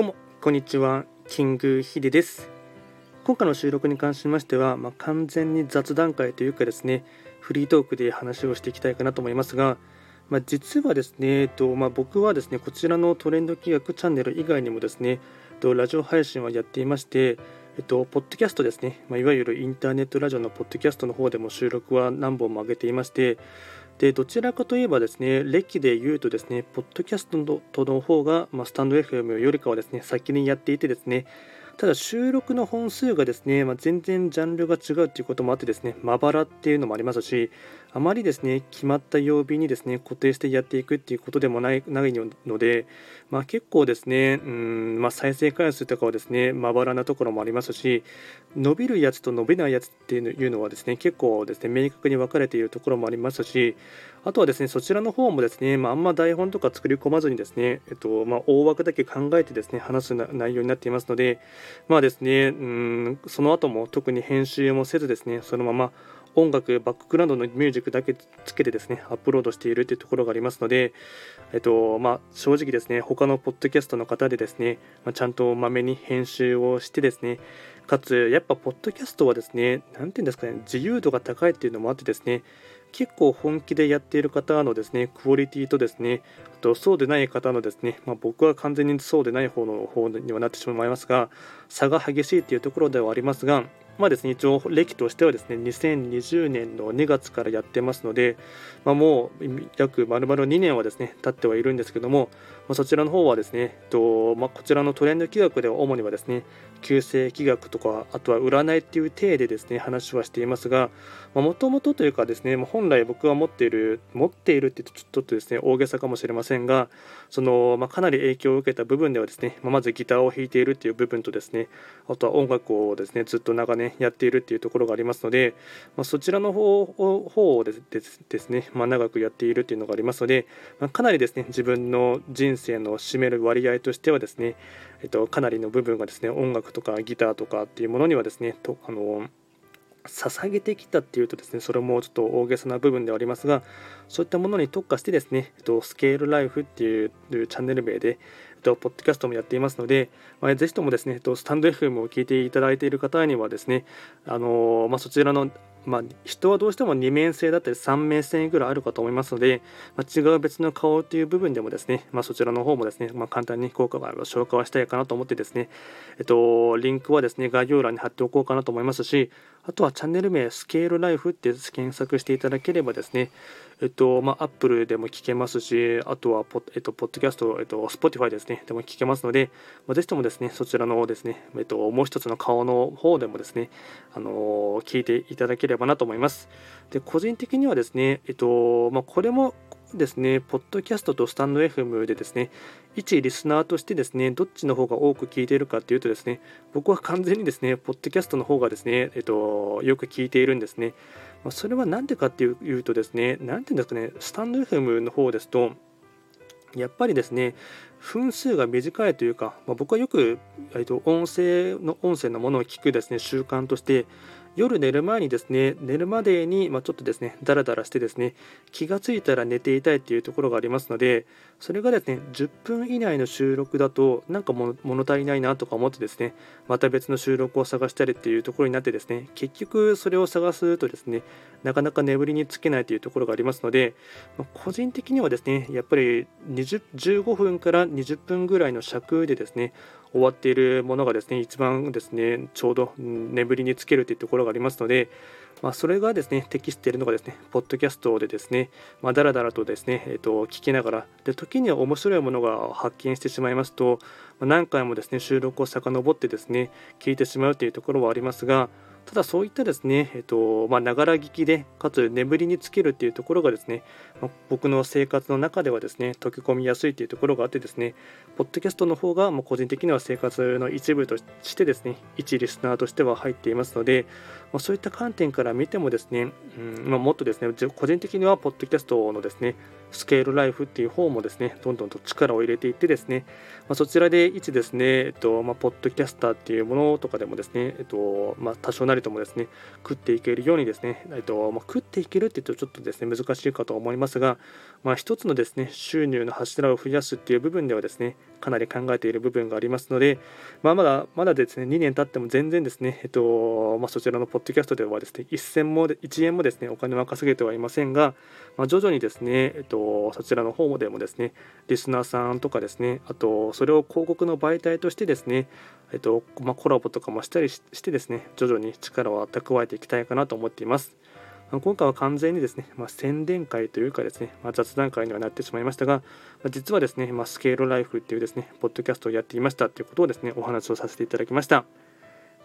どうもこんにちはキングヒデです。今回の収録に関しましては、まあ、完全に雑談会というかですねフリートークで話をしていきたいかなと思いますが、まあ、実はですね、えっとまあ、僕はですねこちらのトレンド企画チャンネル以外にもですねえっとラジオ配信はやっていましてえっと、ポッドキャストですね、まあ、いわゆるインターネットラジオのポッドキャストの方でも収録は何本も上げていまして、でどちらかといえばですね歴で言うとですねポッドキャストの方が、まあ、スタンド FM よりかはですね先にやっていてですねただ収録の本数がですね、まあ、全然ジャンルが違うということもあってですねまばらっていうのもありますしあまりですね決まった曜日にですね固定してやっていくっていうことでもないないので、まあ、結構ですねうん、まあ、再生回数とかはですねまばらなところもありますし伸びるやつと伸びないやつっていうのはですね結構ですね明確に分かれているところもありますしあとはですねそちらの方もですね、まあ、あんま台本とか作り込まずにですね、えっとまあ、大枠だけ考えてですね話す内容になっていますのでまあですねうんその後も特に編集もせずですねそのまま音楽、バックグラウンドのミュージックだけつけてですね、アップロードしているというところがありますので、えっとまあ、正直ですね、他のポッドキャストの方でですね、まあ、ちゃんとまめに編集をしてですね、かつ、やっぱポッドキャストはですね、なんていうんですかね、自由度が高いっていうのもあってですね、結構本気でやっている方のですね、クオリティとですね、あとそうでない方のですね、まあ、僕は完全にそうでない方の方にはなってしまいますが、差が激しいというところではありますが、まあですね、一応歴としてはですね、2020年の2月からやってますので、まあ、もう約丸々2年はですね、経ってはいるんですけども、まあ、そちらの方はですね、とまあ、こちらのトレンド企画では主にはですね、旧世気学とか、あとは占いっていう体でですね、話はしていますが、もともとというかですね、本来僕が持っている、持っているって言うとちょっとですね、大げさかもしれませんが、その、まあ、かなり影響を受けた部分ではですね、まあ、まずギターを弾いているっていう部分とですね、あとは音楽をですね、ずっと長年やっているっていうところがありますので、まあ、そちらの方方をですね、まあ、長くやっているっていうのがありますので、まあ、かなりですね、自分の人生の占める割合としてはですね、えっと、かなりの部分がですね、音楽とかギターとかっていうものにはですね、とあの捧げてきたっていうとですねそれもちょっと大げさな部分ではありますがそういったものに特化してですねえっとスケールライフっていうチャンネル名でとポッドキャストもやっていますので、まあ、ぜひともですねスタンド FM を聞いていただいている方にはですねあの、まあ、そちらのまあ、人はどうしても二面性だったり三面性ぐらいあるかと思いますので、まあ、違う別の顔という部分でもですね、まあ、そちらの方もですね、まあ、簡単に効果がある消化はしたいかなと思ってですね、えっと、リンクはですね、概要欄に貼っておこうかなと思いますし、あとはチャンネル名、スケールライフって検索していただければですね、えっと、まあ、Apple でも聞けますし、あとはポ、えっと、ポッドキャスト、えっと、Spotify ですね、でも聞けますので、まあ、ぜひともですね、そちらのですね、えっと、もう一つの顔の方でもですね、あの聞いていただければなと思います。で、個人的にはですね、えっと、まあ、これもですね、ポッドキャストとスタンド FM でですね、一リスナーとしてですね、どっちの方が多く聞いているかというとですね、僕は完全にですね、ポッドキャストの方がですね、えっと、よく聞いているんですね。まそれは何でかっていうとですね、何て言うんですかね、スタンド FM の方ですと、やっぱりですね、分数が短いというか、まあ、僕はよく、えっと、音声の音声のものを聞くですね習慣として夜寝る前にですね寝るまでに、まあ、ちょっとですねダラダラしてですね気がついたら寝ていたいっていうところがありますのでそれがですね10分以内の収録だとなんか物足りないなとか思ってですねまた別の収録を探したりっていうところになってですね結局それを探すとですねなかなか眠りにつけないというところがありますので、まあ、個人的にはですねやっぱり20 15分から20分ぐらいの尺でですね終わっているものがですね一番ですねちょうど眠りにつけるというところがありますので、まあ、それがですね適しているのがですねポッドキャストでですね、まあ、だらだらとですね、えー、と聞きながらで時には面白いものが発見してしまいますと、何回もですね収録を遡ってですね聞いてしまうというところはありますがただそういったですね、えっとまあ、ながら聞きで、かつ眠りにつけるっていうところがですね、まあ、僕の生活の中ではですね、溶け込みやすいというところがあってですね、ポッドキャストの方が、まあ、個人的には生活の一部としてですね、一リスナーとしては入っていますので、まあ、そういった観点から見てもですね、うんまあ、もっとですね個人的にはポッドキャストのですねスケールライフっていう方もですねどんどんと力を入れていってですね、まあ、そちらで一ですね、えっとまあ、ポッドキャスターっていうものとかでもですね、えっとまあ、多少なりともですね食っていけるようにですね、えっとまあ、食っていけるって言うとちょっとですね難しいかと思いますが、まあ、一つのですね収入の柱を増やすっていう部分ではですねかなり考えている部分がありますので、まあ、まだまだですね2年経っても全然ですね、えっとまあ、そちらのポッドッドキャストではですね1銭も1円もですねお金は稼げてはいませんが、まあ、徐々にですね、えっと、そちらの方でもですねリスナーさんとかですねあとそれを広告の媒体としてですねえっとまあ、コラボとかもしたりしてですね徐々に力を蓄えていきたいかなと思っています。今回は完全にですね、まあ、宣伝会というかですね、まあ、雑談会にはなってしまいましたが、まあ、実はですね、まスケールライフっていうですね、ポッドキャストをやっていましたということをですね、お話をさせていただきました。